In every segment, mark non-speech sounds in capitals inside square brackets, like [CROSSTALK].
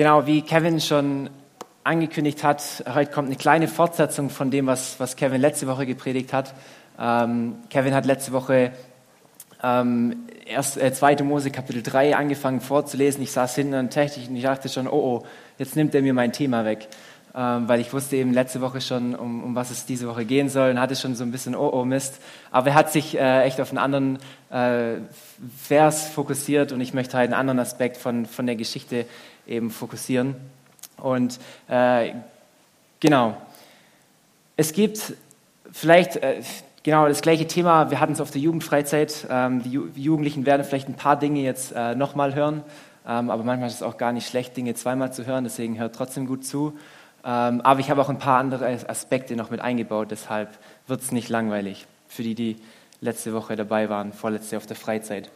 Genau, wie Kevin schon angekündigt hat, heute kommt eine kleine Fortsetzung von dem, was, was Kevin letzte Woche gepredigt hat. Ähm, Kevin hat letzte Woche ähm, erst, äh, 2. Mose Kapitel 3 angefangen vorzulesen. Ich saß hinten an Technik und ich dachte schon, oh oh, jetzt nimmt er mir mein Thema weg. Ähm, weil ich wusste eben letzte Woche schon, um, um was es diese Woche gehen soll und hatte schon so ein bisschen, oh oh Mist. Aber er hat sich äh, echt auf einen anderen äh, Vers fokussiert und ich möchte halt einen anderen Aspekt von, von der Geschichte eben fokussieren. Und äh, genau, es gibt vielleicht äh, genau das gleiche Thema, wir hatten es auf der Jugendfreizeit. Ähm, die Ju Jugendlichen werden vielleicht ein paar Dinge jetzt äh, nochmal hören, ähm, aber manchmal ist es auch gar nicht schlecht, Dinge zweimal zu hören, deswegen hört trotzdem gut zu. Ähm, aber ich habe auch ein paar andere Aspekte noch mit eingebaut, deshalb wird es nicht langweilig für die, die letzte Woche dabei waren, vorletzte auf der Freizeit.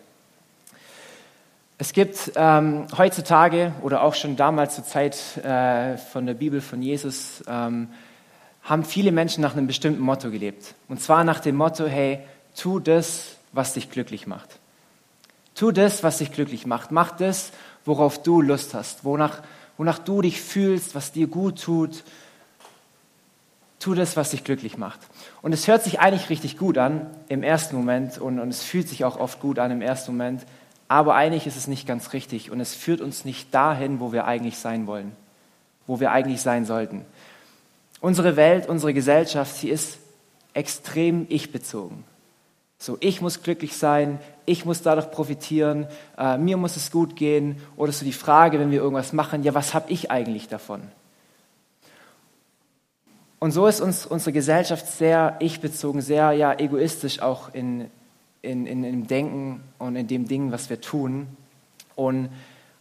Es gibt ähm, heutzutage oder auch schon damals zur Zeit äh, von der Bibel von Jesus, ähm, haben viele Menschen nach einem bestimmten Motto gelebt. Und zwar nach dem Motto, hey, tu das, was dich glücklich macht. Tu das, was dich glücklich macht. Mach das, worauf du Lust hast, wonach, wonach du dich fühlst, was dir gut tut. Tu das, was dich glücklich macht. Und es hört sich eigentlich richtig gut an im ersten Moment und, und es fühlt sich auch oft gut an im ersten Moment. Aber eigentlich ist es nicht ganz richtig und es führt uns nicht dahin, wo wir eigentlich sein wollen, wo wir eigentlich sein sollten. Unsere Welt, unsere Gesellschaft, sie ist extrem ich-bezogen. So, ich muss glücklich sein, ich muss dadurch profitieren, äh, mir muss es gut gehen. Oder so die Frage, wenn wir irgendwas machen, ja, was habe ich eigentlich davon? Und so ist uns unsere Gesellschaft sehr ich-bezogen, sehr ja, egoistisch auch in, in, in, im Denken und in dem Ding, was wir tun. Und,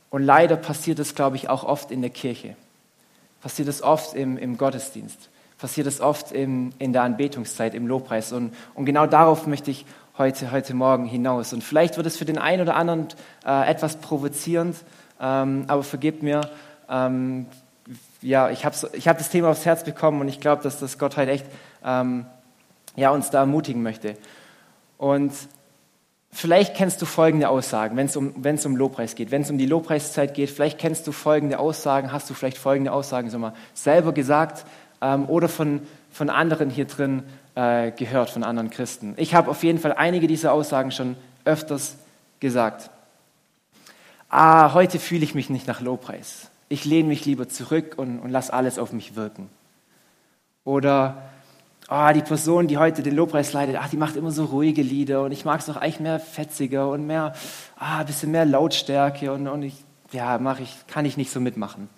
und leider passiert es, glaube ich, auch oft in der Kirche. Passiert es oft im, im Gottesdienst. Passiert es oft im, in der Anbetungszeit, im Lobpreis. Und, und genau darauf möchte ich heute, heute Morgen hinaus. Und vielleicht wird es für den einen oder anderen äh, etwas provozierend, ähm, aber vergebt mir. Ähm, ja, ich habe ich hab das Thema aufs Herz bekommen und ich glaube, dass das Gott heute echt ähm, ja, uns da ermutigen möchte. Und vielleicht kennst du folgende Aussagen, wenn es um, um Lobpreis geht, wenn es um die Lobpreiszeit geht, vielleicht kennst du folgende Aussagen, hast du vielleicht folgende Aussagen so mal selber gesagt ähm, oder von, von anderen hier drin äh, gehört, von anderen Christen. Ich habe auf jeden Fall einige dieser Aussagen schon öfters gesagt. Ah, heute fühle ich mich nicht nach Lobpreis. Ich lehne mich lieber zurück und, und lasse alles auf mich wirken. Oder oh, die Person, die heute den Lobpreis leitet, ach, die macht immer so ruhige Lieder und ich mag es doch eigentlich mehr fetziger und mehr, ah, ein bisschen mehr Lautstärke und, und ich, ja, mach ich, kann ich nicht so mitmachen.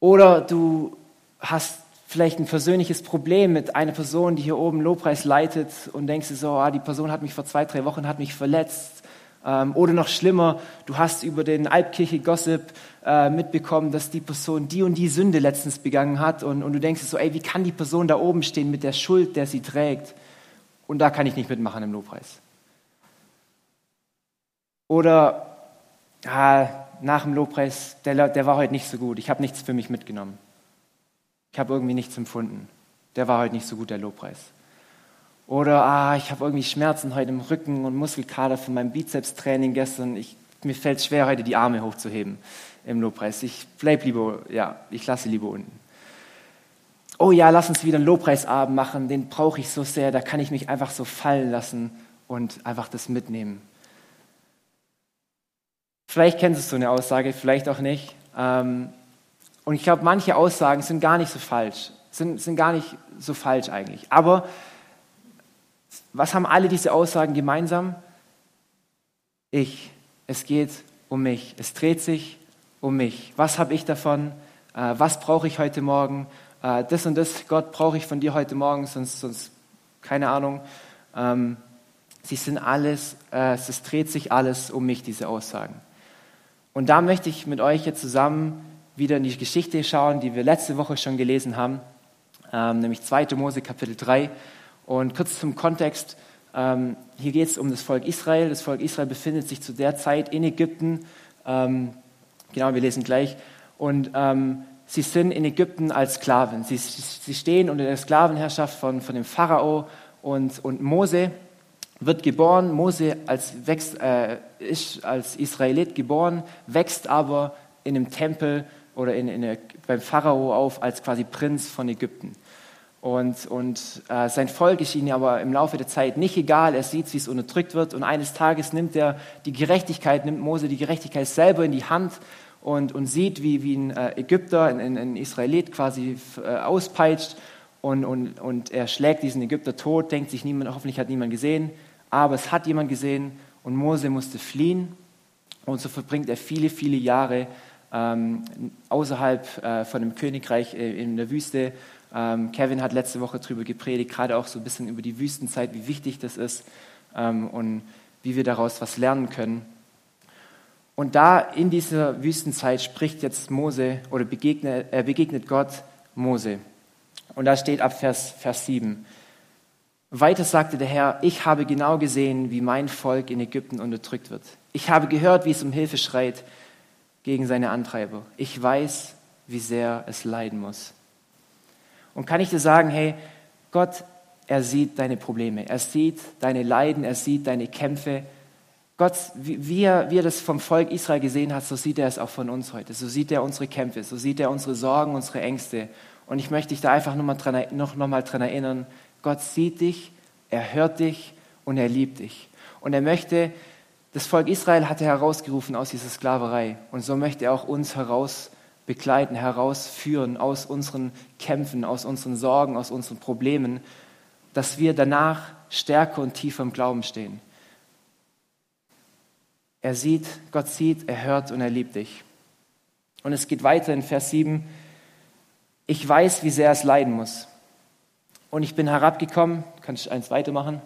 Oder du hast vielleicht ein persönliches Problem mit einer Person, die hier oben Lobpreis leitet und denkst dir so, ah, die Person hat mich vor zwei, drei Wochen hat mich verletzt oder noch schlimmer, du hast über den Alpkirche-Gossip äh, mitbekommen, dass die Person die und die Sünde letztens begangen hat und, und du denkst so, ey, wie kann die Person da oben stehen mit der Schuld, der sie trägt? Und da kann ich nicht mitmachen im Lobpreis. Oder ah, nach dem Lobpreis, der, der war heute nicht so gut, ich habe nichts für mich mitgenommen. Ich habe irgendwie nichts empfunden. Der war heute nicht so gut, der Lobpreis. Oder, ah, ich habe irgendwie Schmerzen heute im Rücken und Muskelkater von meinem Bizepstraining gestern. Ich, mir fällt schwer, heute die Arme hochzuheben im Lobpreis. Ich bleib lieber, ja, ich lasse lieber unten. Oh ja, lass uns wieder einen Lobpreisabend machen, den brauche ich so sehr, da kann ich mich einfach so fallen lassen und einfach das mitnehmen. Vielleicht kennst du so eine Aussage, vielleicht auch nicht. Ähm, und ich glaube, manche Aussagen sind gar nicht so falsch, sind, sind gar nicht so falsch eigentlich. Aber was haben alle diese Aussagen gemeinsam? Ich. Es geht um mich. Es dreht sich um mich. Was habe ich davon? Äh, was brauche ich heute Morgen? Äh, das und das, Gott, brauche ich von dir heute Morgen, sonst, sonst keine Ahnung. Ähm, sie sind alles, äh, es dreht sich alles um mich, diese Aussagen. Und da möchte ich mit euch jetzt zusammen wieder in die Geschichte schauen, die wir letzte Woche schon gelesen haben, ähm, nämlich 2. Mose Kapitel 3. Und kurz zum Kontext, ähm, hier geht es um das Volk Israel. Das Volk Israel befindet sich zu der Zeit in Ägypten. Ähm, genau, wir lesen gleich. Und ähm, sie sind in Ägypten als Sklaven. Sie, sie stehen unter der Sklavenherrschaft von, von dem Pharao und, und Mose wird geboren. Mose als, wächst, äh, ist als Israelit geboren, wächst aber in einem Tempel oder in, in eine, beim Pharao auf als quasi Prinz von Ägypten. Und, und äh, sein Volk ist ihm aber im Laufe der Zeit nicht egal. Er sieht, wie es unterdrückt wird. Und eines Tages nimmt er die Gerechtigkeit, nimmt Mose die Gerechtigkeit selber in die Hand und, und sieht, wie, wie ein äh, Ägypter, ein, ein Israelit quasi äh, auspeitscht. Und, und, und er schlägt diesen Ägypter tot, denkt sich, niemand, hoffentlich hat niemand gesehen. Aber es hat jemand gesehen und Mose musste fliehen. Und so verbringt er viele, viele Jahre ähm, außerhalb äh, von dem Königreich äh, in der Wüste ähm, Kevin hat letzte Woche darüber gepredigt, gerade auch so ein bisschen über die Wüstenzeit, wie wichtig das ist ähm, und wie wir daraus was lernen können. Und da in dieser Wüstenzeit spricht jetzt Mose oder begegnet, er begegnet Gott Mose. Und da steht ab Vers, Vers 7. Weiter sagte der Herr, ich habe genau gesehen, wie mein Volk in Ägypten unterdrückt wird. Ich habe gehört, wie es um Hilfe schreit gegen seine Antreiber. Ich weiß, wie sehr es leiden muss. Und kann ich dir sagen, hey, Gott, er sieht deine Probleme, er sieht deine Leiden, er sieht deine Kämpfe. Gott, wie er, wie er das vom Volk Israel gesehen hat, so sieht er es auch von uns heute. So sieht er unsere Kämpfe, so sieht er unsere Sorgen, unsere Ängste. Und ich möchte dich da einfach noch mal dran, noch, noch mal dran erinnern, Gott sieht dich, er hört dich und er liebt dich. Und er möchte, das Volk Israel hat er herausgerufen aus dieser Sklaverei. Und so möchte er auch uns herausrufen begleiten, herausführen aus unseren Kämpfen, aus unseren Sorgen, aus unseren Problemen, dass wir danach stärker und tiefer im Glauben stehen. Er sieht, Gott sieht, er hört und er liebt dich. Und es geht weiter in Vers 7. Ich weiß, wie sehr es leiden muss. Und ich bin herabgekommen, kann ich eins weitermachen?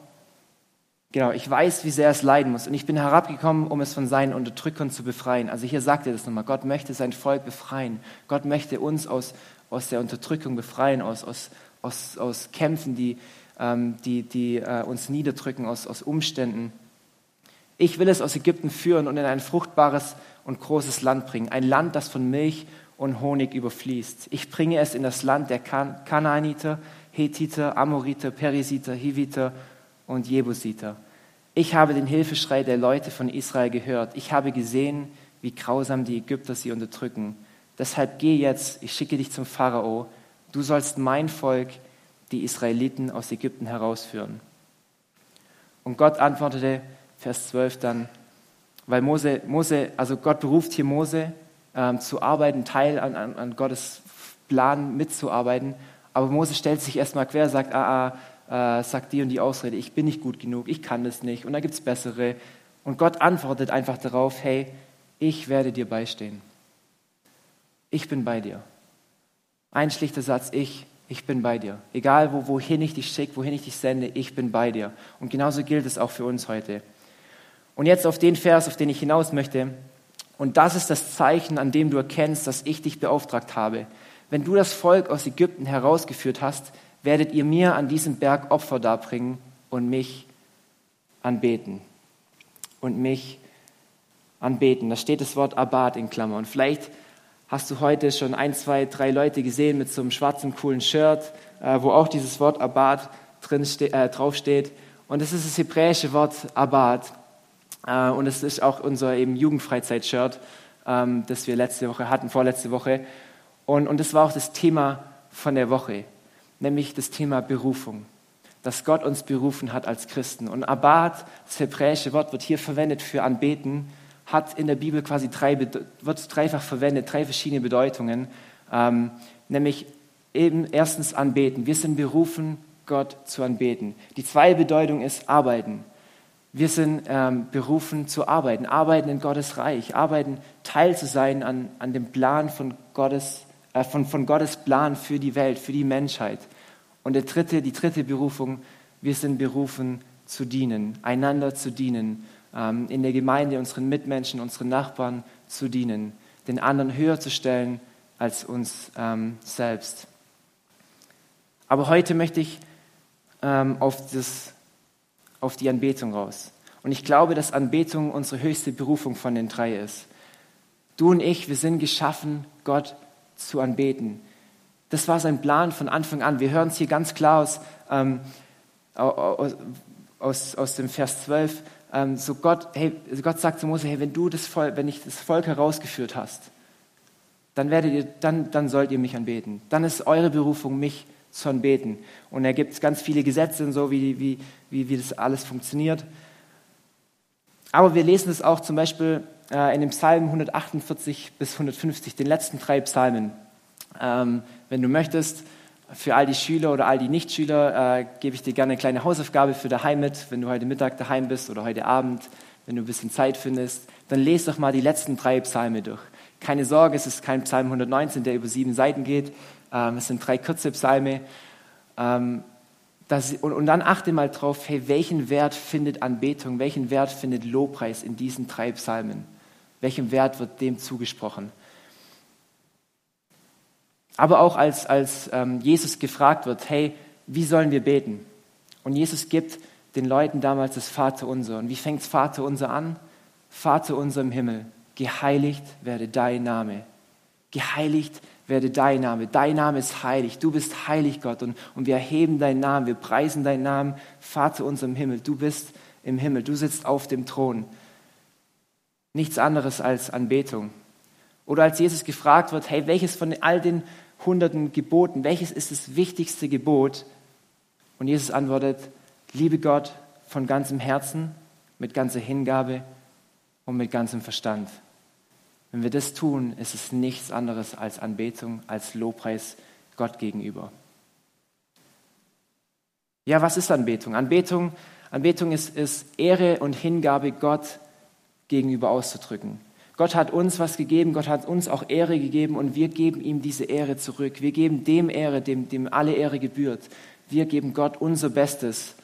Genau, ich weiß, wie sehr es leiden muss. Und ich bin herabgekommen, um es von seinen Unterdrückern zu befreien. Also hier sagt er das nochmal. Gott möchte sein Volk befreien. Gott möchte uns aus, aus der Unterdrückung befreien, aus, aus, aus, aus Kämpfen, die, ähm, die, die äh, uns niederdrücken, aus, aus Umständen. Ich will es aus Ägypten führen und in ein fruchtbares und großes Land bringen. Ein Land, das von Milch und Honig überfließt. Ich bringe es in das Land der kan Kanaaniter, Hethiter, Amoriter, Perisiter, Hiviter und Jebusiter. Ich habe den Hilfeschrei der Leute von Israel gehört. Ich habe gesehen, wie grausam die Ägypter sie unterdrücken. Deshalb geh jetzt, ich schicke dich zum Pharao. Du sollst mein Volk, die Israeliten aus Ägypten herausführen. Und Gott antwortete, Vers 12 dann, weil Mose, Mose also Gott beruft hier Mose ähm, zu arbeiten, Teil an, an, an Gottes Plan mitzuarbeiten. Aber Mose stellt sich erstmal quer, sagt, ah, ah, äh, sagt die und die Ausrede, ich bin nicht gut genug, ich kann das nicht und da gibt es bessere. Und Gott antwortet einfach darauf, hey, ich werde dir beistehen. Ich bin bei dir. Ein schlichter Satz, ich, ich bin bei dir. Egal, wo, wohin ich dich schicke, wohin ich dich sende, ich bin bei dir. Und genauso gilt es auch für uns heute. Und jetzt auf den Vers, auf den ich hinaus möchte. Und das ist das Zeichen, an dem du erkennst, dass ich dich beauftragt habe. Wenn du das Volk aus Ägypten herausgeführt hast, werdet ihr mir an diesem Berg Opfer darbringen und mich anbeten. Und mich anbeten. Da steht das Wort Abad in Klammern. Vielleicht hast du heute schon ein, zwei, drei Leute gesehen mit so einem schwarzen, coolen Shirt, äh, wo auch dieses Wort Abad drin äh, draufsteht. Und das ist das hebräische Wort Abad. Äh, und es ist auch unser eben Jugendfreizeit-Shirt, ähm, das wir letzte Woche hatten, vorletzte Woche. Und, und das war auch das Thema von der Woche nämlich das Thema Berufung, dass Gott uns berufen hat als Christen. Und Abad, das hebräische Wort, wird hier verwendet für Anbeten, hat in der Bibel quasi drei, wird dreifach verwendet, drei verschiedene Bedeutungen, ähm, nämlich eben erstens anbeten. Wir sind berufen, Gott zu anbeten. Die zweite Bedeutung ist arbeiten. Wir sind ähm, berufen zu arbeiten, arbeiten in Gottes Reich, arbeiten, Teil zu sein an, an dem Plan von Gottes äh, von, von Gottes Plan für die Welt, für die Menschheit. Und der dritte, die dritte Berufung, wir sind berufen zu dienen, einander zu dienen, ähm, in der Gemeinde unseren Mitmenschen, unseren Nachbarn zu dienen, den anderen höher zu stellen als uns ähm, selbst. Aber heute möchte ich ähm, auf, das, auf die Anbetung raus. Und ich glaube, dass Anbetung unsere höchste Berufung von den drei ist. Du und ich, wir sind geschaffen, Gott zu anbeten. Das war sein Plan von Anfang an. Wir hören es hier ganz klar aus, ähm, aus, aus, dem Vers 12. Ähm, so Gott, hey, Gott sagt zu Mose, hey, wenn du das Volk, wenn ich das Volk herausgeführt hast, dann, werdet ihr, dann, dann sollt ihr mich anbeten. Dann ist eure Berufung, mich zu anbeten. Und er gibt ganz viele Gesetze und so, wie, wie, wie, wie das alles funktioniert. Aber wir lesen es auch zum Beispiel äh, in dem Psalm 148 bis 150, den letzten drei Psalmen. Ähm, wenn du möchtest, für all die Schüler oder all die Nichtschüler äh, gebe ich dir gerne eine kleine Hausaufgabe für daheim mit, wenn du heute Mittag daheim bist oder heute Abend, wenn du ein bisschen Zeit findest, dann lese doch mal die letzten drei Psalme durch. Keine Sorge, es ist kein Psalm 119, der über sieben Seiten geht. Ähm, es sind drei kurze Psalme. Ähm, das, und, und, dann achte mal drauf, hey, welchen Wert findet Anbetung, welchen Wert findet Lobpreis in diesen drei Psalmen? Welchem Wert wird dem zugesprochen? Aber auch als, als ähm, Jesus gefragt wird, hey, wie sollen wir beten? Und Jesus gibt den Leuten damals das Vaterunser. Und wie fängt Vaterunser an? Vaterunser im Himmel, geheiligt werde dein Name. Geheiligt werde dein Name. Dein Name ist heilig. Du bist heilig, Gott. Und, und wir erheben deinen Namen. Wir preisen deinen Namen. Vater unser im Himmel. Du bist im Himmel. Du sitzt auf dem Thron. Nichts anderes als Anbetung. Oder als Jesus gefragt wird, hey, welches von all den hunderten Geboten, welches ist das wichtigste Gebot? Und Jesus antwortet, liebe Gott von ganzem Herzen, mit ganzer Hingabe und mit ganzem Verstand. Wenn wir das tun, ist es nichts anderes als Anbetung, als Lobpreis Gott gegenüber. Ja, was ist Anbetung? Anbetung, Anbetung ist, ist Ehre und Hingabe Gott gegenüber auszudrücken. Gott hat uns was gegeben, Gott hat uns auch Ehre gegeben und wir geben ihm diese Ehre zurück. Wir geben dem Ehre, dem, dem alle Ehre gebührt. Wir geben Gott unser Bestes.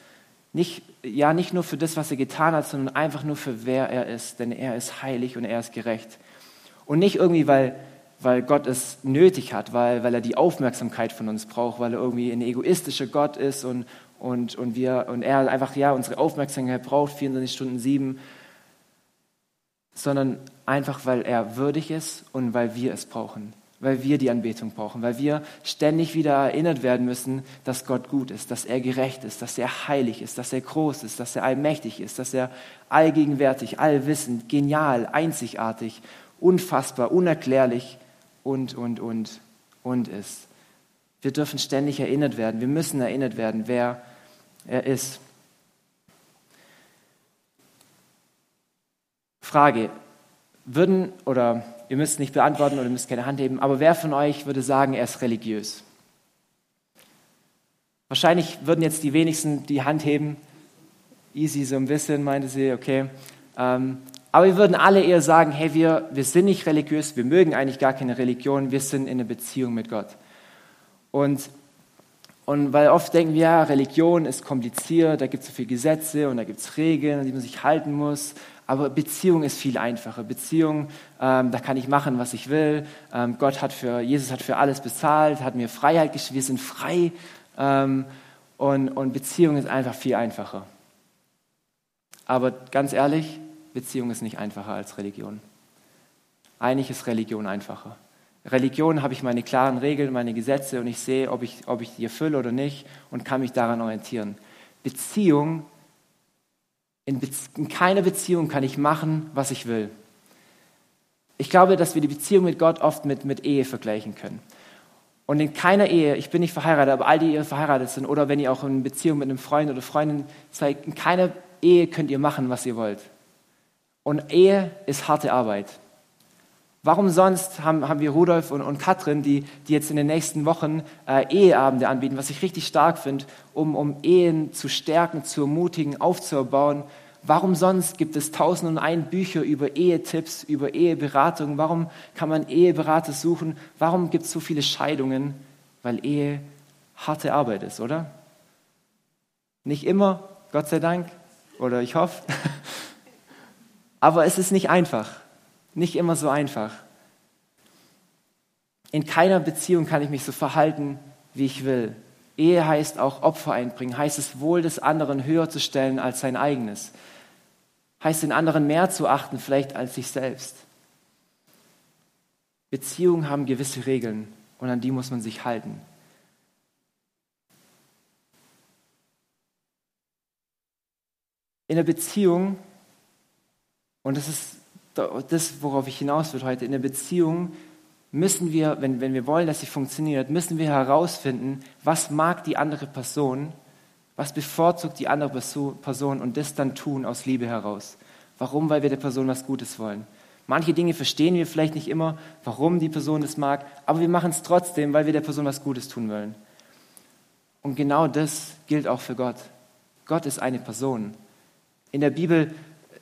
Nicht, ja, nicht nur für das, was er getan hat, sondern einfach nur für wer er ist, denn er ist heilig und er ist gerecht. Und nicht irgendwie, weil, weil Gott es nötig hat, weil, weil er die Aufmerksamkeit von uns braucht, weil er irgendwie ein egoistischer Gott ist und, und, und, wir, und er einfach ja, unsere Aufmerksamkeit braucht, 24 Stunden sieben, sondern einfach, weil er würdig ist und weil wir es brauchen, weil wir die Anbetung brauchen, weil wir ständig wieder erinnert werden müssen, dass Gott gut ist, dass er gerecht ist, dass er heilig ist, dass er groß ist, dass er allmächtig ist, dass er allgegenwärtig, allwissend, genial, einzigartig, unfassbar, unerklärlich und, und, und, und ist. Wir dürfen ständig erinnert werden, wir müssen erinnert werden, wer er ist. Frage, würden, oder ihr müsst nicht beantworten oder müsst keine Hand heben, aber wer von euch würde sagen, er ist religiös? Wahrscheinlich würden jetzt die wenigsten die Hand heben. Easy so ein bisschen, meinte sie, okay. Ähm, aber wir würden alle eher sagen, hey, wir, wir sind nicht religiös, wir mögen eigentlich gar keine Religion, wir sind in einer Beziehung mit Gott. Und, und weil oft denken wir, ja, Religion ist kompliziert, da gibt es so viele Gesetze und da gibt es Regeln, an die man sich halten muss. Aber Beziehung ist viel einfacher. Beziehung, ähm, da kann ich machen, was ich will. Ähm, Gott hat für, Jesus hat für alles bezahlt, hat mir Freiheit geschenkt. Wir sind frei. Ähm, und, und Beziehung ist einfach viel einfacher. Aber ganz ehrlich, Beziehung ist nicht einfacher als Religion. Eigentlich ist Religion einfacher. Religion habe ich meine klaren Regeln, meine Gesetze und ich sehe, ob ich, ob ich die erfülle oder nicht und kann mich daran orientieren. Beziehung in, in keiner Beziehung kann ich machen, was ich will. Ich glaube, dass wir die Beziehung mit Gott oft mit, mit Ehe vergleichen können. Und in keiner Ehe, ich bin nicht verheiratet, aber all die, die verheiratet sind, oder wenn ihr auch in Beziehung mit einem Freund oder Freundin seid, in keiner Ehe könnt ihr machen, was ihr wollt. Und Ehe ist harte Arbeit. Warum sonst haben, haben wir Rudolf und, und Katrin, die, die jetzt in den nächsten Wochen äh, Eheabende anbieten, was ich richtig stark finde, um, um Ehen zu stärken, zu ermutigen, aufzubauen. Warum sonst gibt es tausend und ein Bücher über Ehetipps, über Eheberatung? Warum kann man Eheberater suchen? Warum gibt es so viele Scheidungen? Weil Ehe harte Arbeit ist, oder? Nicht immer, Gott sei Dank, oder ich hoffe. [LAUGHS] Aber es ist nicht einfach nicht immer so einfach. In keiner Beziehung kann ich mich so verhalten, wie ich will. Ehe heißt auch Opfer einbringen, heißt es Wohl des anderen höher zu stellen als sein eigenes, heißt den anderen mehr zu achten vielleicht als sich selbst. Beziehungen haben gewisse Regeln und an die muss man sich halten. In der Beziehung, und das ist das, worauf ich hinaus will heute, in der Beziehung müssen wir, wenn, wenn wir wollen, dass sie funktioniert, müssen wir herausfinden, was mag die andere Person, was bevorzugt die andere Person und das dann tun aus Liebe heraus. Warum? Weil wir der Person was Gutes wollen. Manche Dinge verstehen wir vielleicht nicht immer, warum die Person das mag, aber wir machen es trotzdem, weil wir der Person was Gutes tun wollen. Und genau das gilt auch für Gott. Gott ist eine Person. In der Bibel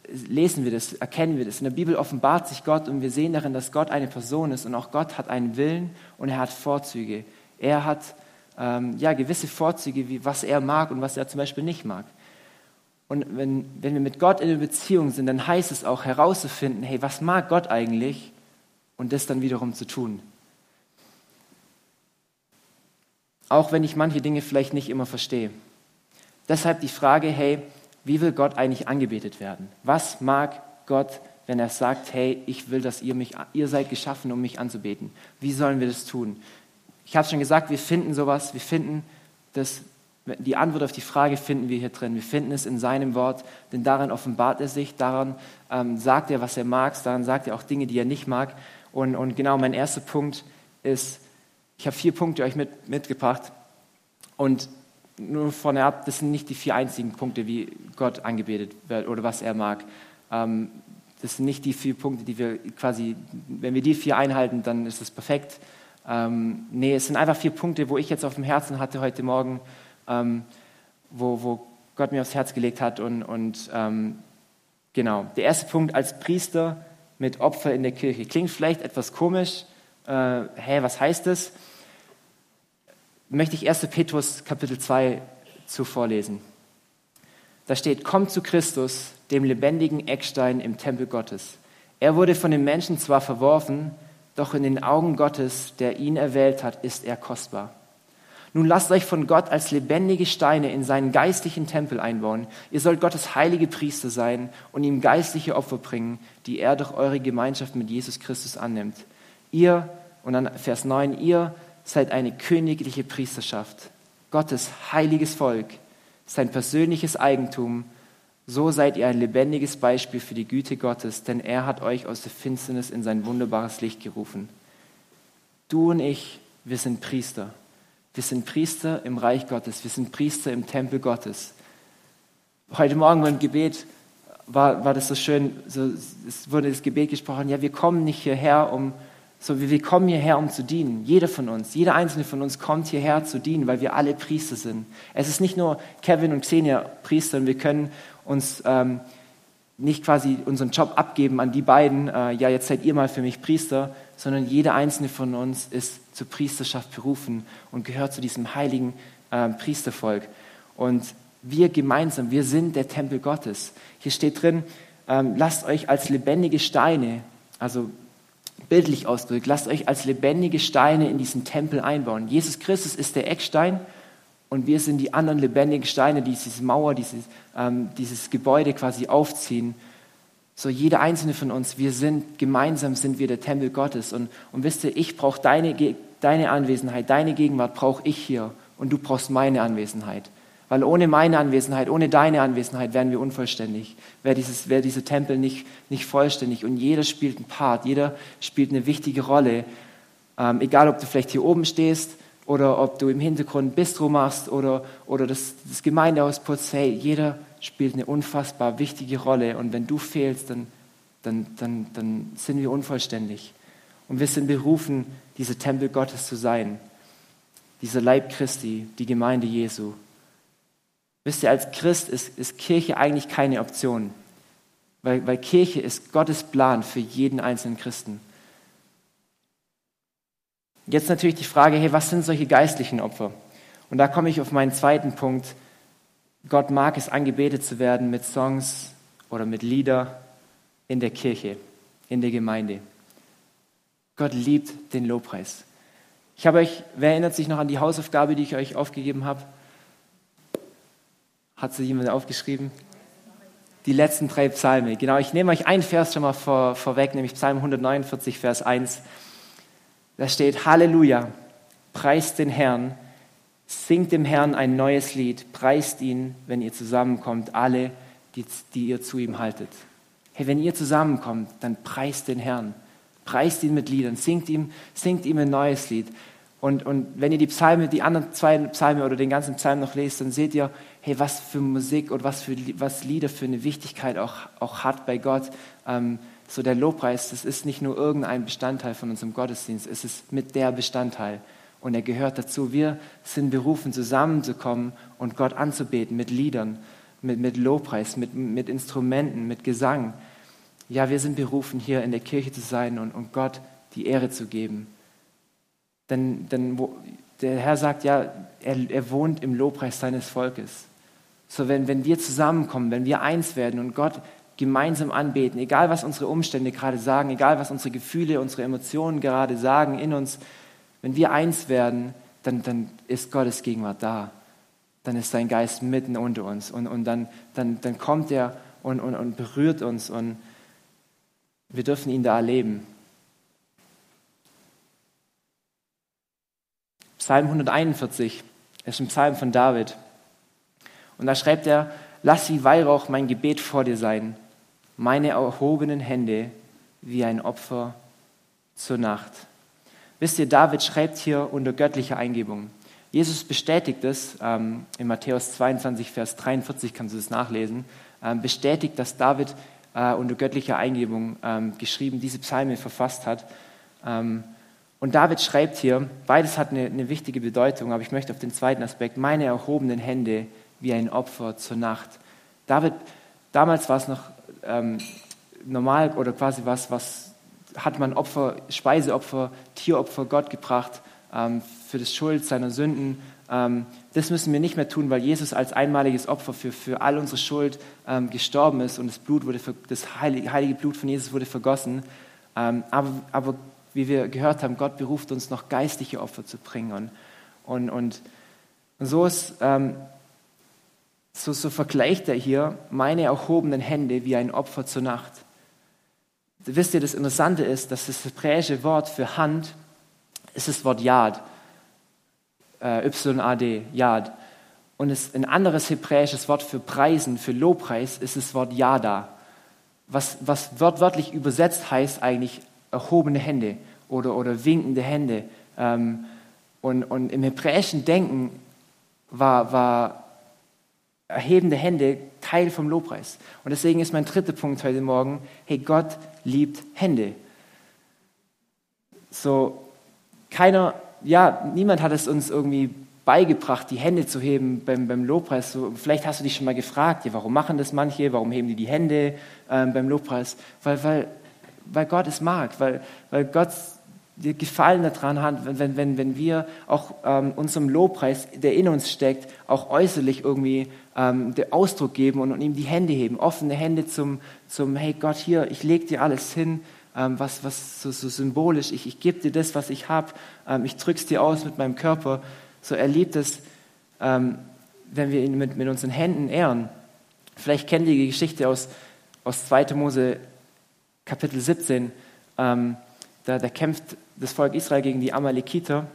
lesen wir das, erkennen wir das. In der Bibel offenbart sich Gott und wir sehen darin, dass Gott eine Person ist und auch Gott hat einen Willen und er hat Vorzüge. Er hat ähm, ja, gewisse Vorzüge, wie was er mag und was er zum Beispiel nicht mag. Und wenn, wenn wir mit Gott in einer Beziehung sind, dann heißt es auch herauszufinden, hey, was mag Gott eigentlich und das dann wiederum zu tun. Auch wenn ich manche Dinge vielleicht nicht immer verstehe. Deshalb die Frage, hey, wie will Gott eigentlich angebetet werden? Was mag Gott, wenn er sagt, hey, ich will, dass ihr mich, ihr seid geschaffen, um mich anzubeten? Wie sollen wir das tun? Ich habe schon gesagt, wir finden sowas, wir finden das, die Antwort auf die Frage finden wir hier drin. Wir finden es in seinem Wort, denn daran offenbart er sich, daran ähm, sagt er, was er mag, daran sagt er auch Dinge, die er nicht mag. Und, und genau mein erster Punkt ist, ich habe vier Punkte euch mit, mitgebracht. Und nur vorne ab, das sind nicht die vier einzigen Punkte, wie Gott angebetet wird oder was er mag. Ähm, das sind nicht die vier Punkte, die wir quasi, wenn wir die vier einhalten, dann ist es perfekt. Ähm, nee, es sind einfach vier Punkte, wo ich jetzt auf dem Herzen hatte heute Morgen, ähm, wo, wo Gott mir aufs Herz gelegt hat. Und, und ähm, genau, der erste Punkt als Priester mit Opfer in der Kirche. Klingt vielleicht etwas komisch. Äh, hä, was heißt das? Möchte ich 1. Petrus Kapitel 2 zu vorlesen. Da steht, kommt zu Christus, dem lebendigen Eckstein im Tempel Gottes. Er wurde von den Menschen zwar verworfen, doch in den Augen Gottes, der ihn erwählt hat, ist er kostbar. Nun lasst euch von Gott als lebendige Steine in seinen geistlichen Tempel einbauen. Ihr sollt Gottes heilige Priester sein und ihm geistliche Opfer bringen, die er durch eure Gemeinschaft mit Jesus Christus annimmt. Ihr, und dann Vers 9, ihr seid eine königliche Priesterschaft, Gottes heiliges Volk, sein persönliches Eigentum. So seid ihr ein lebendiges Beispiel für die Güte Gottes, denn er hat euch aus der Finsternis in sein wunderbares Licht gerufen. Du und ich, wir sind Priester. Wir sind Priester im Reich Gottes. Wir sind Priester im Tempel Gottes. Heute Morgen beim Gebet war, war das so schön, so, es wurde das Gebet gesprochen, ja, wir kommen nicht hierher, um, so, wir kommen hierher, um zu dienen. Jeder von uns, jeder einzelne von uns kommt hierher zu dienen, weil wir alle Priester sind. Es ist nicht nur Kevin und Xenia Priester und wir können uns ähm, nicht quasi unseren Job abgeben an die beiden, äh, ja, jetzt seid ihr mal für mich Priester, sondern jeder einzelne von uns ist zur Priesterschaft berufen und gehört zu diesem heiligen äh, Priestervolk. Und wir gemeinsam, wir sind der Tempel Gottes. Hier steht drin, ähm, lasst euch als lebendige Steine, also bildlich ausgedrückt, lasst euch als lebendige Steine in diesen Tempel einbauen. Jesus Christus ist der Eckstein und wir sind die anderen lebendigen Steine, die diese Mauer, dieses, ähm, dieses Gebäude quasi aufziehen. So jeder einzelne von uns, wir sind, gemeinsam sind wir der Tempel Gottes. Und, und wisst ihr, ich brauche deine, deine Anwesenheit, deine Gegenwart brauche ich hier und du brauchst meine Anwesenheit. Weil ohne meine Anwesenheit, ohne deine Anwesenheit wären wir unvollständig. Wäre, dieses, wäre dieser Tempel nicht, nicht vollständig. Und jeder spielt einen Part, jeder spielt eine wichtige Rolle. Ähm, egal, ob du vielleicht hier oben stehst oder ob du im Hintergrund Bistro machst oder, oder das, das Gemeindehaus putzt. Hey, jeder spielt eine unfassbar wichtige Rolle. Und wenn du fehlst, dann, dann, dann, dann sind wir unvollständig. Und wir sind berufen, dieser Tempel Gottes zu sein. Dieser Leib Christi, die Gemeinde Jesu. Wisst ihr, als Christ ist, ist Kirche eigentlich keine Option, weil, weil Kirche ist Gottes Plan für jeden einzelnen Christen. Jetzt natürlich die Frage, hey, was sind solche geistlichen Opfer? Und da komme ich auf meinen zweiten Punkt. Gott mag es, angebetet zu werden mit Songs oder mit Lieder in der Kirche, in der Gemeinde. Gott liebt den Lobpreis. Ich habe euch, wer erinnert sich noch an die Hausaufgabe, die ich euch aufgegeben habe? Hat sie jemand aufgeschrieben? Die letzten drei Psalme. Genau, ich nehme euch einen Vers schon mal vor, vorweg, nämlich Psalm 149, Vers 1. Da steht, Halleluja, preist den Herrn, singt dem Herrn ein neues Lied, preist ihn, wenn ihr zusammenkommt, alle, die, die ihr zu ihm haltet. Hey, wenn ihr zusammenkommt, dann preist den Herrn. preist ihn mit Liedern, singt ihm, singt ihm ein neues Lied. Und, und wenn ihr die Psalme, die anderen zwei Psalme oder den ganzen Psalm noch lest, dann seht ihr, hey, was für Musik und was für was Lieder für eine Wichtigkeit auch, auch hat bei Gott. Ähm, so der Lobpreis, das ist nicht nur irgendein Bestandteil von unserem Gottesdienst, es ist mit der Bestandteil. Und er gehört dazu. Wir sind berufen, zusammenzukommen und Gott anzubeten mit Liedern, mit, mit Lobpreis, mit, mit Instrumenten, mit Gesang. Ja, wir sind berufen, hier in der Kirche zu sein und, und Gott die Ehre zu geben. Denn, denn wo, der Herr sagt ja, er, er wohnt im Lobpreis seines Volkes. So, wenn, wenn wir zusammenkommen, wenn wir eins werden und Gott gemeinsam anbeten, egal was unsere Umstände gerade sagen, egal was unsere Gefühle, unsere Emotionen gerade sagen in uns, wenn wir eins werden, dann, dann ist Gottes Gegenwart da. Dann ist sein Geist mitten unter uns und, und dann, dann, dann kommt er und, und, und berührt uns und wir dürfen ihn da erleben. Psalm 141 ist ein Psalm von David. Und da schreibt er, lass wie Weihrauch mein Gebet vor dir sein, meine erhobenen Hände wie ein Opfer zur Nacht. Wisst ihr, David schreibt hier unter göttlicher Eingebung. Jesus bestätigt es, ähm, in Matthäus 22, Vers 43 kannst du das nachlesen, ähm, bestätigt, dass David äh, unter göttlicher Eingebung ähm, geschrieben diese Psalme verfasst hat. Ähm, und David schreibt hier, beides hat eine, eine wichtige Bedeutung, aber ich möchte auf den zweiten Aspekt, meine erhobenen Hände wie ein Opfer zur Nacht. David, damals war es noch ähm, normal oder quasi was, was hat man Opfer, Speiseopfer, Tieropfer Gott gebracht ähm, für das Schuld seiner Sünden. Ähm, das müssen wir nicht mehr tun, weil Jesus als einmaliges Opfer für, für all unsere Schuld ähm, gestorben ist und das, Blut wurde für, das heilige, heilige Blut von Jesus wurde vergossen. Ähm, aber, aber wie wir gehört haben, Gott beruft uns noch geistliche Opfer zu bringen. Und, und, und, und so ist ähm, so, so vergleicht er hier meine erhobenen Hände wie ein Opfer zur Nacht. Wisst ihr, das Interessante ist, dass das hebräische Wort für Hand ist das Wort Yad. Äh, Y-A-D, Yad. Und es, ein anderes hebräisches Wort für Preisen, für Lobpreis, ist das Wort Yada. Was, was wörtlich übersetzt heißt eigentlich erhobene Hände oder, oder winkende Hände. Ähm, und, und im hebräischen Denken war, war erhebende Hände Teil vom Lobpreis. Und deswegen ist mein dritter Punkt heute Morgen, hey, Gott liebt Hände. So, keiner, ja, niemand hat es uns irgendwie beigebracht, die Hände zu heben beim, beim Lobpreis. So, vielleicht hast du dich schon mal gefragt, ja, warum machen das manche, warum heben die die Hände ähm, beim Lobpreis? Weil, weil, weil Gott es mag, weil, weil Gott Gefallen daran hat, wenn, wenn, wenn wir auch ähm, unserem Lobpreis, der in uns steckt, auch äußerlich irgendwie ähm, Ausdruck geben und, und, ihm die Hände heben, offene Hände zum, zum hey Gott, hier, ich lege dir alles hin, ähm, was, was so, so, symbolisch, ich, ich gebe dir das, was ich habe, ähm, ich drück's dir aus mit meinem Körper. So erlebt es, ähm, wenn wir ihn mit, mit unseren Händen ehren. Vielleicht kennt ihr die Geschichte aus, aus 2. Mose Kapitel 17. Ähm, da, da kämpft das Volk Israel gegen die Amalekiter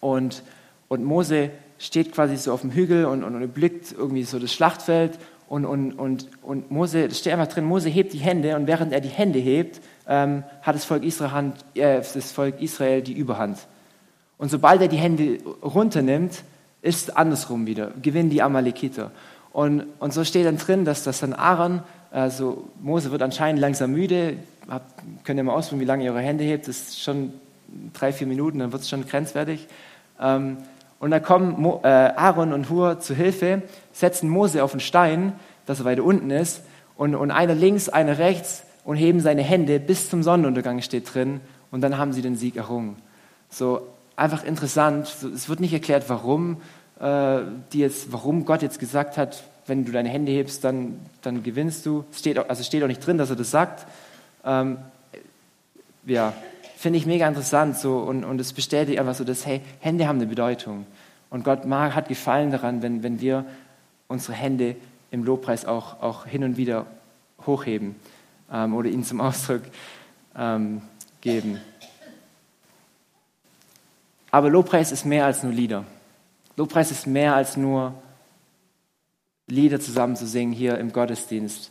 und, und Mose steht quasi so auf dem Hügel und, und, und blickt irgendwie so das Schlachtfeld und, und, und, und Mose, das steht einfach drin, Mose hebt die Hände und während er die Hände hebt, ähm, hat das Volk, Israel, äh, das Volk Israel die Überhand. Und sobald er die Hände runternimmt, ist andersrum wieder, gewinnen die Amalekiter. Und, und so steht dann drin, dass das dann Aaron, also Mose wird anscheinend langsam müde, habt, könnt ihr mal ausprobieren, wie lange ihr eure Hände hebt. Das ist schon drei, vier Minuten, dann wird es schon grenzwertig. Ähm, und dann kommen Mo, äh, Aaron und Hur zu Hilfe, setzen Mose auf einen Stein, dass er weiter unten ist, und, und einer links, einer rechts und heben seine Hände bis zum Sonnenuntergang steht drin und dann haben sie den Sieg errungen. So einfach interessant. So, es wird nicht erklärt, warum, äh, die jetzt, warum Gott jetzt gesagt hat, wenn du deine Hände hebst, dann, dann gewinnst du. Es steht, also steht auch nicht drin, dass er das sagt, ähm, ja, finde ich mega interessant so und, und es bestätigt einfach so, dass hey, Hände haben eine Bedeutung. Und Gott mag, hat Gefallen daran, wenn, wenn wir unsere Hände im Lobpreis auch, auch hin und wieder hochheben ähm, oder ihnen zum [LAUGHS] Ausdruck ähm, geben. Aber Lobpreis ist mehr als nur Lieder. Lobpreis ist mehr als nur Lieder zusammen zu singen hier im Gottesdienst.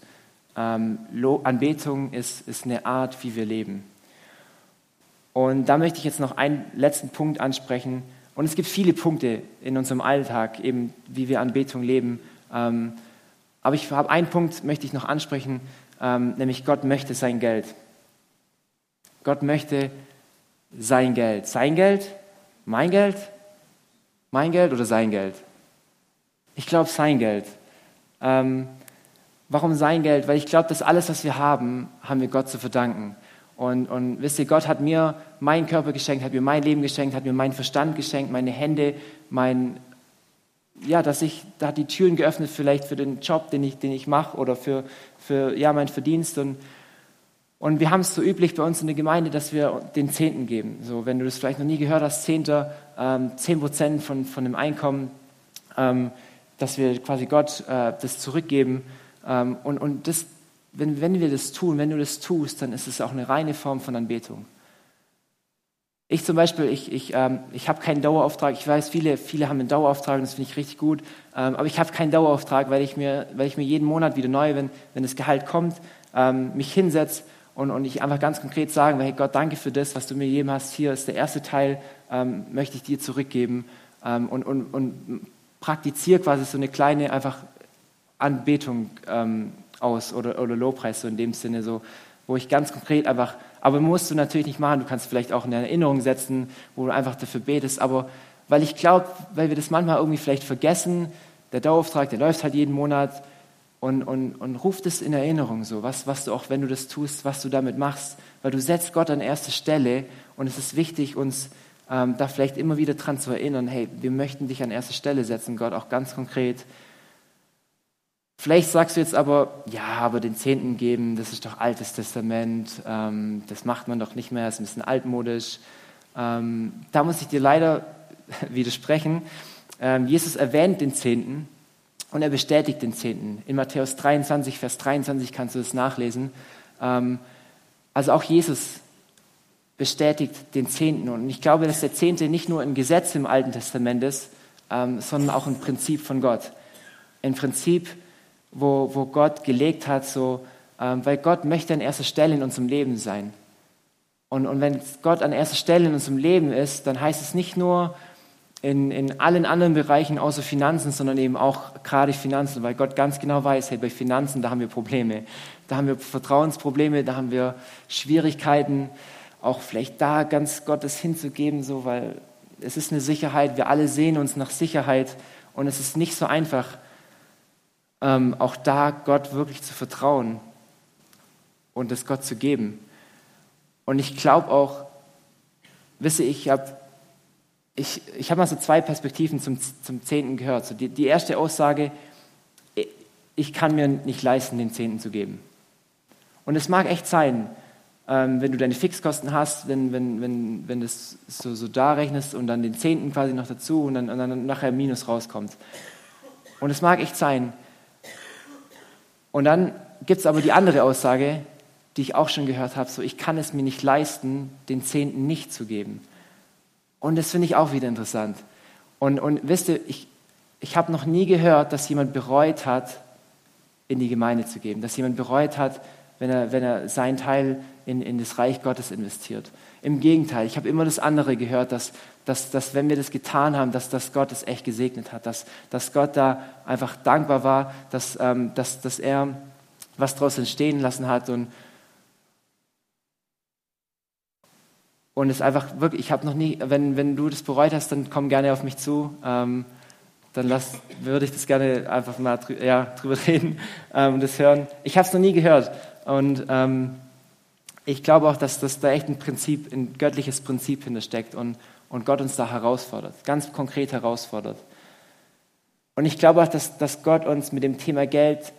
Ähm, Anbetung ist, ist eine Art, wie wir leben. Und da möchte ich jetzt noch einen letzten Punkt ansprechen. Und es gibt viele Punkte in unserem Alltag, eben wie wir Anbetung leben. Ähm, aber ich habe einen Punkt, möchte ich noch ansprechen, ähm, nämlich Gott möchte sein Geld. Gott möchte sein Geld. Sein Geld? Mein Geld? Mein Geld oder sein Geld? Ich glaube sein Geld. Ähm, warum sein Geld? Weil ich glaube, dass alles, was wir haben, haben wir Gott zu verdanken. Und, und wisst ihr, Gott hat mir meinen Körper geschenkt, hat mir mein Leben geschenkt, hat mir meinen Verstand geschenkt, meine Hände, mein, ja, dass ich, da hat die Türen geöffnet vielleicht für den Job, den ich, den ich mache oder für, für ja, meinen Verdienst. Und, und wir haben es so üblich bei uns in der Gemeinde, dass wir den Zehnten geben. So, wenn du das vielleicht noch nie gehört hast, Zehnter, ähm, zehn Prozent von, von dem Einkommen, ähm, dass wir quasi Gott äh, das zurückgeben. Ähm, und und das, wenn, wenn wir das tun, wenn du das tust, dann ist es auch eine reine Form von Anbetung. Ich zum Beispiel, ich, ich, ähm, ich habe keinen Dauerauftrag. Ich weiß, viele, viele haben einen Dauerauftrag und das finde ich richtig gut. Ähm, aber ich habe keinen Dauerauftrag, weil ich, mir, weil ich mir jeden Monat wieder neu, wenn, wenn das Gehalt kommt, ähm, mich hinsetze und, und ich einfach ganz konkret sagen, hey Gott, danke für das, was du mir gegeben hast. Hier ist der erste Teil, ähm, möchte ich dir zurückgeben. Ähm, und, und, und praktiziere quasi so eine kleine einfach Anbetung ähm, aus oder, oder Lobpreis so in dem Sinne, so, wo ich ganz konkret einfach aber musst du natürlich nicht machen. Du kannst vielleicht auch eine Erinnerung setzen, wo du einfach dafür betest. Aber weil ich glaube, weil wir das manchmal irgendwie vielleicht vergessen, der Dauerauftrag, der läuft halt jeden Monat und, und, und ruft es in Erinnerung so, was, was du auch, wenn du das tust, was du damit machst, weil du setzt Gott an erste Stelle und es ist wichtig, uns ähm, da vielleicht immer wieder dran zu erinnern, hey, wir möchten dich an erste Stelle setzen, Gott, auch ganz konkret. Vielleicht sagst du jetzt aber, ja, aber den Zehnten geben, das ist doch altes Testament, ähm, das macht man doch nicht mehr, ist ein bisschen altmodisch. Ähm, da muss ich dir leider [LAUGHS] widersprechen. Ähm, Jesus erwähnt den Zehnten und er bestätigt den Zehnten. In Matthäus 23, Vers 23 kannst du das nachlesen. Ähm, also auch Jesus bestätigt den Zehnten. Und ich glaube, dass der Zehnte nicht nur ein Gesetz im Alten Testament ist, ähm, sondern auch ein Prinzip von Gott. Ein Prinzip, wo, wo Gott gelegt hat, so, ähm, weil Gott möchte an erster Stelle in unserem Leben sein. Und, und wenn Gott an erster Stelle in unserem Leben ist, dann heißt es nicht nur in, in allen anderen Bereichen außer Finanzen, sondern eben auch gerade Finanzen, weil Gott ganz genau weiß, hey, bei Finanzen, da haben wir Probleme. Da haben wir Vertrauensprobleme, da haben wir Schwierigkeiten, auch vielleicht da ganz Gottes hinzugeben, so, weil es ist eine Sicherheit, wir alle sehen uns nach Sicherheit und es ist nicht so einfach, ähm, auch da Gott wirklich zu vertrauen und es Gott zu geben. Und ich glaube auch, wisse ich habe ich, ich hab mal so zwei Perspektiven zum, zum Zehnten gehört. So die, die erste Aussage, ich kann mir nicht leisten, den Zehnten zu geben. Und es mag echt sein, ähm, wenn du deine Fixkosten hast, wenn, wenn, wenn, wenn das so, so da rechnest und dann den Zehnten quasi noch dazu und dann, und dann nachher Minus rauskommt. Und es mag echt sein, und dann gibt es aber die andere Aussage, die ich auch schon gehört habe, so ich kann es mir nicht leisten, den Zehnten nicht zu geben. Und das finde ich auch wieder interessant. Und, und wisst ihr, ich, ich habe noch nie gehört, dass jemand bereut hat, in die Gemeinde zu geben, dass jemand bereut hat, wenn er, wenn er seinen Teil in, in das Reich Gottes investiert. Im Gegenteil, ich habe immer das andere gehört, dass, dass, dass wenn wir das getan haben, dass, dass Gott es echt gesegnet hat, dass, dass Gott da einfach dankbar war, dass, ähm, dass, dass er was daraus entstehen lassen hat und, und es einfach wirklich, ich habe noch nie, wenn, wenn du das bereut hast, dann komm gerne auf mich zu. Ähm, dann lass, würde ich das gerne einfach mal drü ja, drüber [LAUGHS] reden ähm, und das hören. Ich habe es noch nie gehört und ähm, ich glaube auch, dass, dass da echt ein Prinzip, ein göttliches Prinzip hintersteckt und, und Gott uns da herausfordert, ganz konkret herausfordert. Und ich glaube auch, dass, dass Gott uns mit dem Thema Geld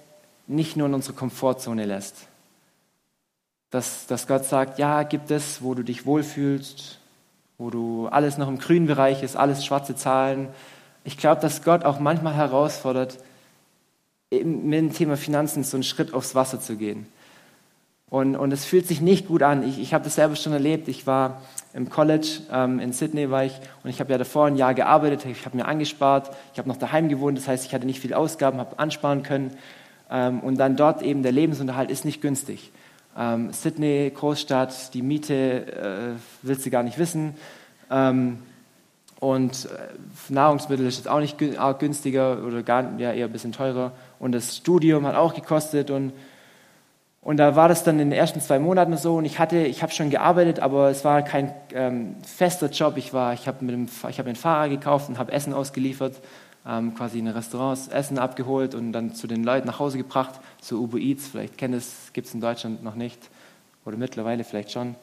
nicht nur in unsere Komfortzone lässt. Dass, dass Gott sagt, ja, gibt es, wo du dich wohlfühlst, wo du alles noch im grünen Bereich ist, alles schwarze Zahlen. Ich glaube, dass Gott auch manchmal herausfordert, mit dem Thema Finanzen so einen Schritt aufs Wasser zu gehen. Und, und es fühlt sich nicht gut an. Ich, ich habe das selber schon erlebt. Ich war im College ähm, in Sydney war ich und ich habe ja davor ein Jahr gearbeitet. Ich habe mir angespart. Ich habe noch daheim gewohnt. Das heißt, ich hatte nicht viel Ausgaben, habe ansparen können. Ähm, und dann dort eben der Lebensunterhalt ist nicht günstig. Ähm, Sydney, Großstadt, die Miete äh, willst du gar nicht wissen. Ähm, und äh, Nahrungsmittel ist jetzt auch nicht günstiger oder gar, ja, eher ein bisschen teurer. Und das Studium hat auch gekostet. Und, und da war das dann in den ersten zwei Monaten so. Und ich hatte, ich habe schon gearbeitet, aber es war kein ähm, fester Job. Ich ich habe mit dem, ich habe einen Fahrer gekauft und habe Essen ausgeliefert, ähm, quasi in Restaurants Essen abgeholt und dann zu den Leuten nach Hause gebracht. So Uber Eats, vielleicht kennt es, gibt es in Deutschland noch nicht oder mittlerweile vielleicht schon.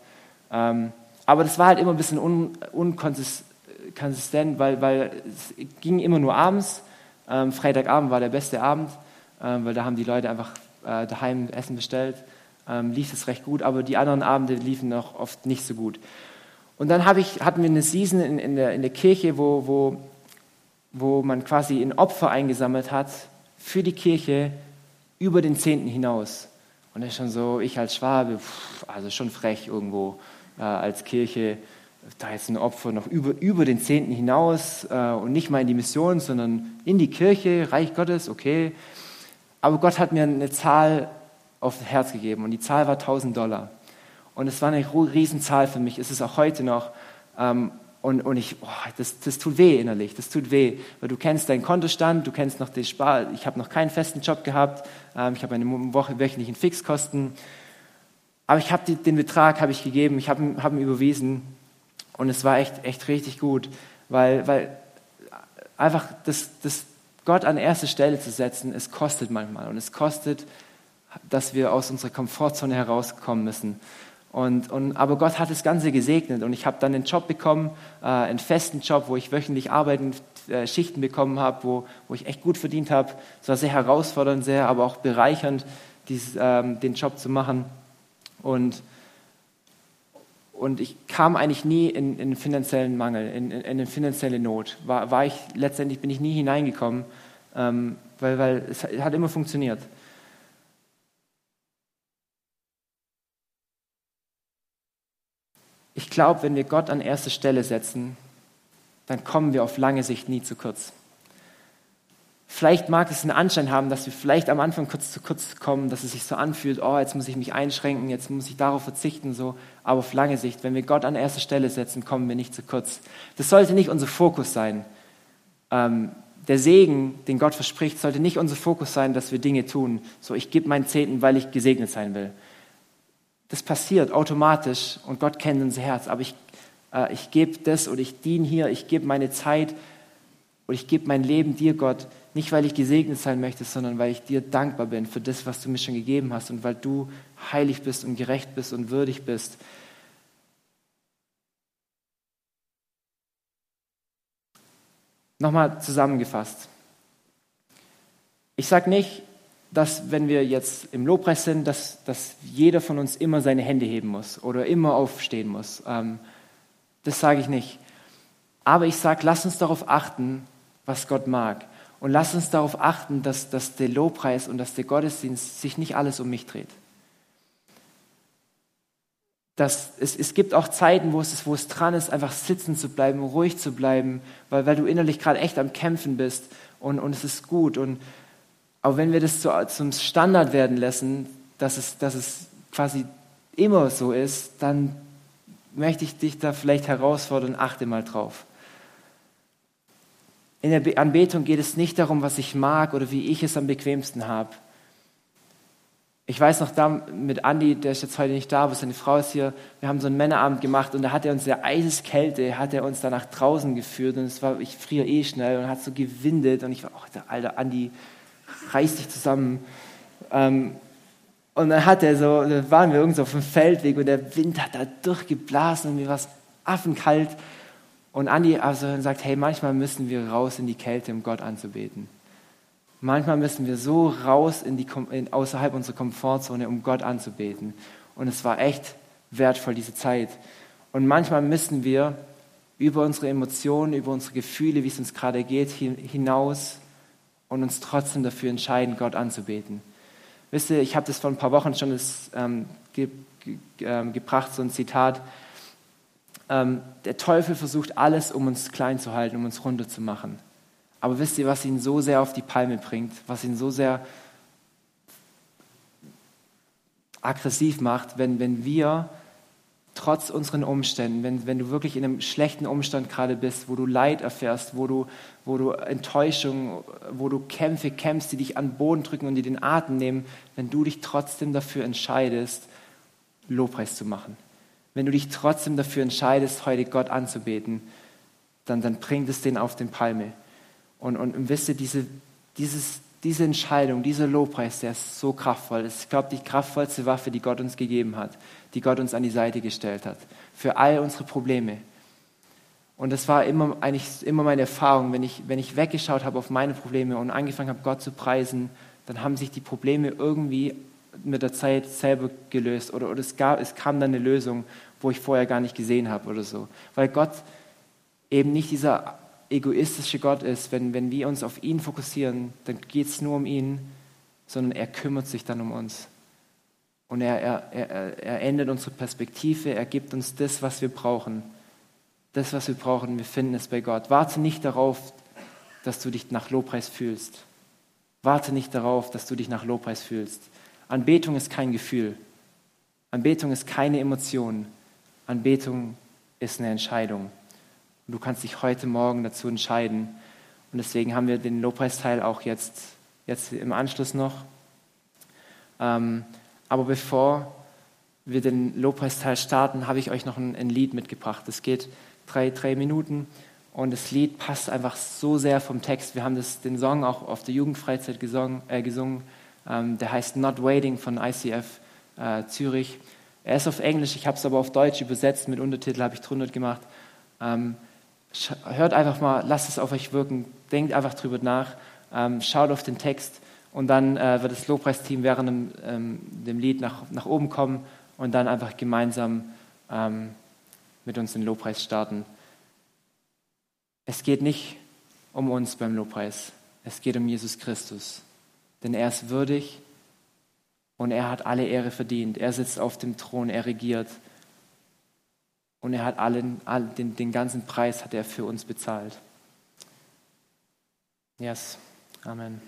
Ähm, aber das war halt immer ein bisschen un, unkonsistent, weil, weil es ging immer nur abends. Ähm, Freitagabend war der beste Abend, ähm, weil da haben die Leute einfach äh, daheim Essen bestellt. Ähm, lief es recht gut, aber die anderen Abende liefen noch oft nicht so gut. Und dann ich, hatten wir eine Season in, in, der, in der Kirche, wo, wo, wo man quasi ein Opfer eingesammelt hat für die Kirche über den Zehnten hinaus. Und das ist schon so, ich als Schwabe, pff, also schon frech irgendwo äh, als Kirche da jetzt ein Opfer noch über, über den Zehnten hinaus äh, und nicht mal in die Mission, sondern in die Kirche, Reich Gottes, okay. Aber Gott hat mir eine Zahl auf das Herz gegeben und die Zahl war 1000 Dollar. Und es war eine Riesenzahl für mich, ist es auch heute noch. Ähm, und, und ich, oh, das, das tut weh innerlich, das tut weh, weil du kennst deinen Kontostand, du kennst noch den Spar, ich habe noch keinen festen Job gehabt, ähm, ich habe meine Woche, wöchentlichen Fixkosten, aber ich habe den Betrag habe ich gegeben, ich habe hab ihn überwiesen und es war echt, echt richtig gut, weil, weil einfach das, das Gott an erste Stelle zu setzen, es kostet manchmal. Und es kostet, dass wir aus unserer Komfortzone herauskommen müssen. Und, und, aber Gott hat das Ganze gesegnet und ich habe dann einen Job bekommen, äh, einen festen Job, wo ich wöchentlich arbeiten, äh, Schichten bekommen habe, wo, wo ich echt gut verdient habe. Es war sehr herausfordernd, sehr, aber auch bereichernd, dies, ähm, den Job zu machen. Und und ich kam eigentlich nie in, in finanziellen Mangel, in, in, in eine finanzielle Not. War, war ich, letztendlich bin ich nie hineingekommen, ähm, weil, weil es hat immer funktioniert. Ich glaube, wenn wir Gott an erste Stelle setzen, dann kommen wir auf lange Sicht nie zu kurz. Vielleicht mag es einen Anschein haben, dass wir vielleicht am Anfang kurz zu kurz kommen, dass es sich so anfühlt, oh, jetzt muss ich mich einschränken, jetzt muss ich darauf verzichten, so. Aber auf lange Sicht, wenn wir Gott an erste Stelle setzen, kommen wir nicht zu kurz. Das sollte nicht unser Fokus sein. Ähm, der Segen, den Gott verspricht, sollte nicht unser Fokus sein, dass wir Dinge tun. So, ich gebe meinen Zehnten, weil ich gesegnet sein will. Das passiert automatisch und Gott kennt unser Herz. Aber ich, äh, ich gebe das oder ich diene hier, ich gebe meine Zeit oder ich gebe mein Leben dir, Gott, nicht, weil ich gesegnet sein möchte, sondern weil ich dir dankbar bin für das, was du mir schon gegeben hast und weil du heilig bist und gerecht bist und würdig bist. Nochmal zusammengefasst. Ich sage nicht, dass wenn wir jetzt im Lobpreis sind, dass, dass jeder von uns immer seine Hände heben muss oder immer aufstehen muss. Ähm, das sage ich nicht. Aber ich sage, lass uns darauf achten, was Gott mag. Und lass uns darauf achten, dass, dass der Lobpreis und dass der Gottesdienst sich nicht alles um mich dreht. Dass es, es gibt auch Zeiten, wo es, wo es dran ist, einfach sitzen zu bleiben, ruhig zu bleiben, weil, weil du innerlich gerade echt am Kämpfen bist und, und es ist gut. Und, aber wenn wir das zu, zum Standard werden lassen, dass es, dass es quasi immer so ist, dann möchte ich dich da vielleicht herausfordern, achte mal drauf. In der Anbetung geht es nicht darum, was ich mag oder wie ich es am bequemsten habe. Ich weiß noch da mit Andi, der ist jetzt heute nicht da, aber seine Frau ist hier. Wir haben so einen Männerabend gemacht und da hat er uns der Eiseskälte, hat er uns da nach draußen geführt und es war, ich friere eh schnell und hat so gewindet und ich war, ach, der alte Andi, reiß dich zusammen. Ähm, und dann hat er so, dann waren wir irgendwo auf dem Feldweg und der Wind hat da durchgeblasen und mir war es affenkalt. Und Andi also sagt, hey, manchmal müssen wir raus in die Kälte, um Gott anzubeten. Manchmal müssen wir so raus in die, in, außerhalb unserer Komfortzone, um Gott anzubeten. Und es war echt wertvoll, diese Zeit. Und manchmal müssen wir über unsere Emotionen, über unsere Gefühle, wie es uns gerade geht, hinaus und uns trotzdem dafür entscheiden, Gott anzubeten. Wisst ihr, ich habe das vor ein paar Wochen schon das, ähm, ge, ge, ähm, gebracht, so ein Zitat ähm, der Teufel versucht alles, um uns klein zu halten, um uns runter zu machen. Aber wisst ihr, was ihn so sehr auf die Palme bringt, was ihn so sehr aggressiv macht, wenn, wenn wir trotz unseren Umständen, wenn, wenn du wirklich in einem schlechten Umstand gerade bist, wo du Leid erfährst, wo du, wo du Enttäuschung, wo du Kämpfe kämpfst, die dich an den Boden drücken und dir den Atem nehmen, wenn du dich trotzdem dafür entscheidest, Lobpreis zu machen. Wenn du dich trotzdem dafür entscheidest, heute Gott anzubeten, dann, dann bringt es den auf den Palme. Und, und, und wisst ihr, diese, dieses, diese Entscheidung, dieser Lobpreis, der ist so kraftvoll. Das ist, glaube ich, die kraftvollste Waffe, die Gott uns gegeben hat, die Gott uns an die Seite gestellt hat, für all unsere Probleme. Und das war immer, eigentlich immer meine Erfahrung, wenn ich, wenn ich weggeschaut habe auf meine Probleme und angefangen habe, Gott zu preisen, dann haben sich die Probleme irgendwie mit der Zeit selber gelöst oder, oder es, gab, es kam dann eine Lösung, wo ich vorher gar nicht gesehen habe oder so. Weil Gott eben nicht dieser egoistische Gott ist, wenn, wenn wir uns auf ihn fokussieren, dann geht es nur um ihn, sondern er kümmert sich dann um uns. Und er, er, er, er ändert unsere Perspektive, er gibt uns das, was wir brauchen. Das, was wir brauchen, wir finden es bei Gott. Warte nicht darauf, dass du dich nach Lobpreis fühlst. Warte nicht darauf, dass du dich nach Lobpreis fühlst. Anbetung ist kein Gefühl. Anbetung ist keine Emotion. Anbetung ist eine Entscheidung. Und du kannst dich heute Morgen dazu entscheiden. Und deswegen haben wir den Lobpreisteil auch jetzt, jetzt im Anschluss noch. Ähm, aber bevor wir den Lobpreisteil starten, habe ich euch noch ein, ein Lied mitgebracht. Es geht drei, drei Minuten und das Lied passt einfach so sehr vom Text. Wir haben das, den Song auch auf der Jugendfreizeit gesungen. Äh, gesungen. Ähm, der heißt Not Waiting von ICF äh, Zürich. Er ist auf Englisch, ich habe es aber auf Deutsch übersetzt, mit Untertitel habe ich drunter gemacht. Ähm, hört einfach mal, lasst es auf euch wirken, denkt einfach drüber nach, ähm, schaut auf den Text und dann äh, wird das Lobpreisteam während dem, ähm, dem Lied nach, nach oben kommen und dann einfach gemeinsam ähm, mit uns den Lobpreis starten. Es geht nicht um uns beim Lobpreis, es geht um Jesus Christus, denn er ist würdig und er hat alle Ehre verdient. Er sitzt auf dem Thron, er regiert und er hat allen, all, den, den ganzen Preis hat er für uns bezahlt. Yes, Amen.